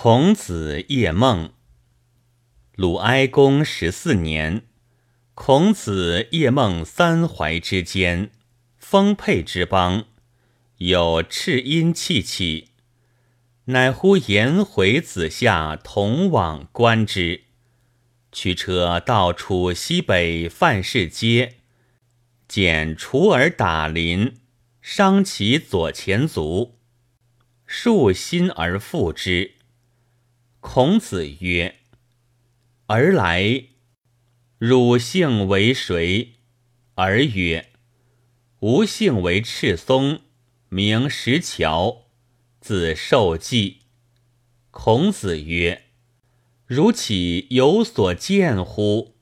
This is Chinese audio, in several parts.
孔子夜梦。鲁哀公十四年，孔子夜梦三淮之间，丰沛之邦，有赤阴气起，乃呼颜回子夏同往观之。驱车到处西北范氏街，见刍耳打林，伤其左前足，数心而复之。孔子曰：“而来，汝姓为谁？”儿曰：“吾姓为赤松，名石桥，字受季。”孔子曰：“汝岂有所见乎？”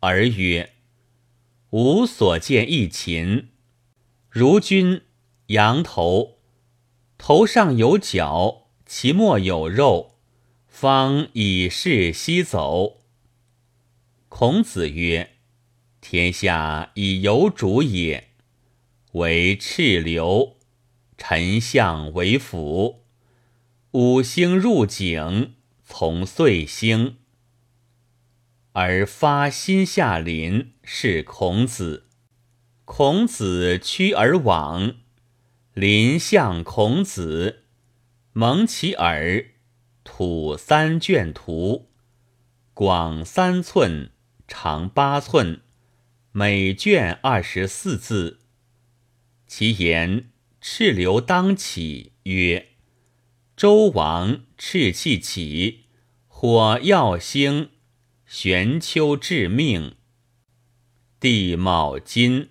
儿曰：“吾所见一禽，如君，羊头，头上有角，其末有肉。”方以是西走。孔子曰：“天下以有主也，为赤流，臣相为辅。五星入井，从岁星，而发心下临，是孔子。孔子趋而往，临向孔子，蒙其耳。”土三卷图，广三寸，长八寸，每卷二十四字。其言：赤流当起，曰：“周王赤气起，火曜星，玄丘致命。地卯金，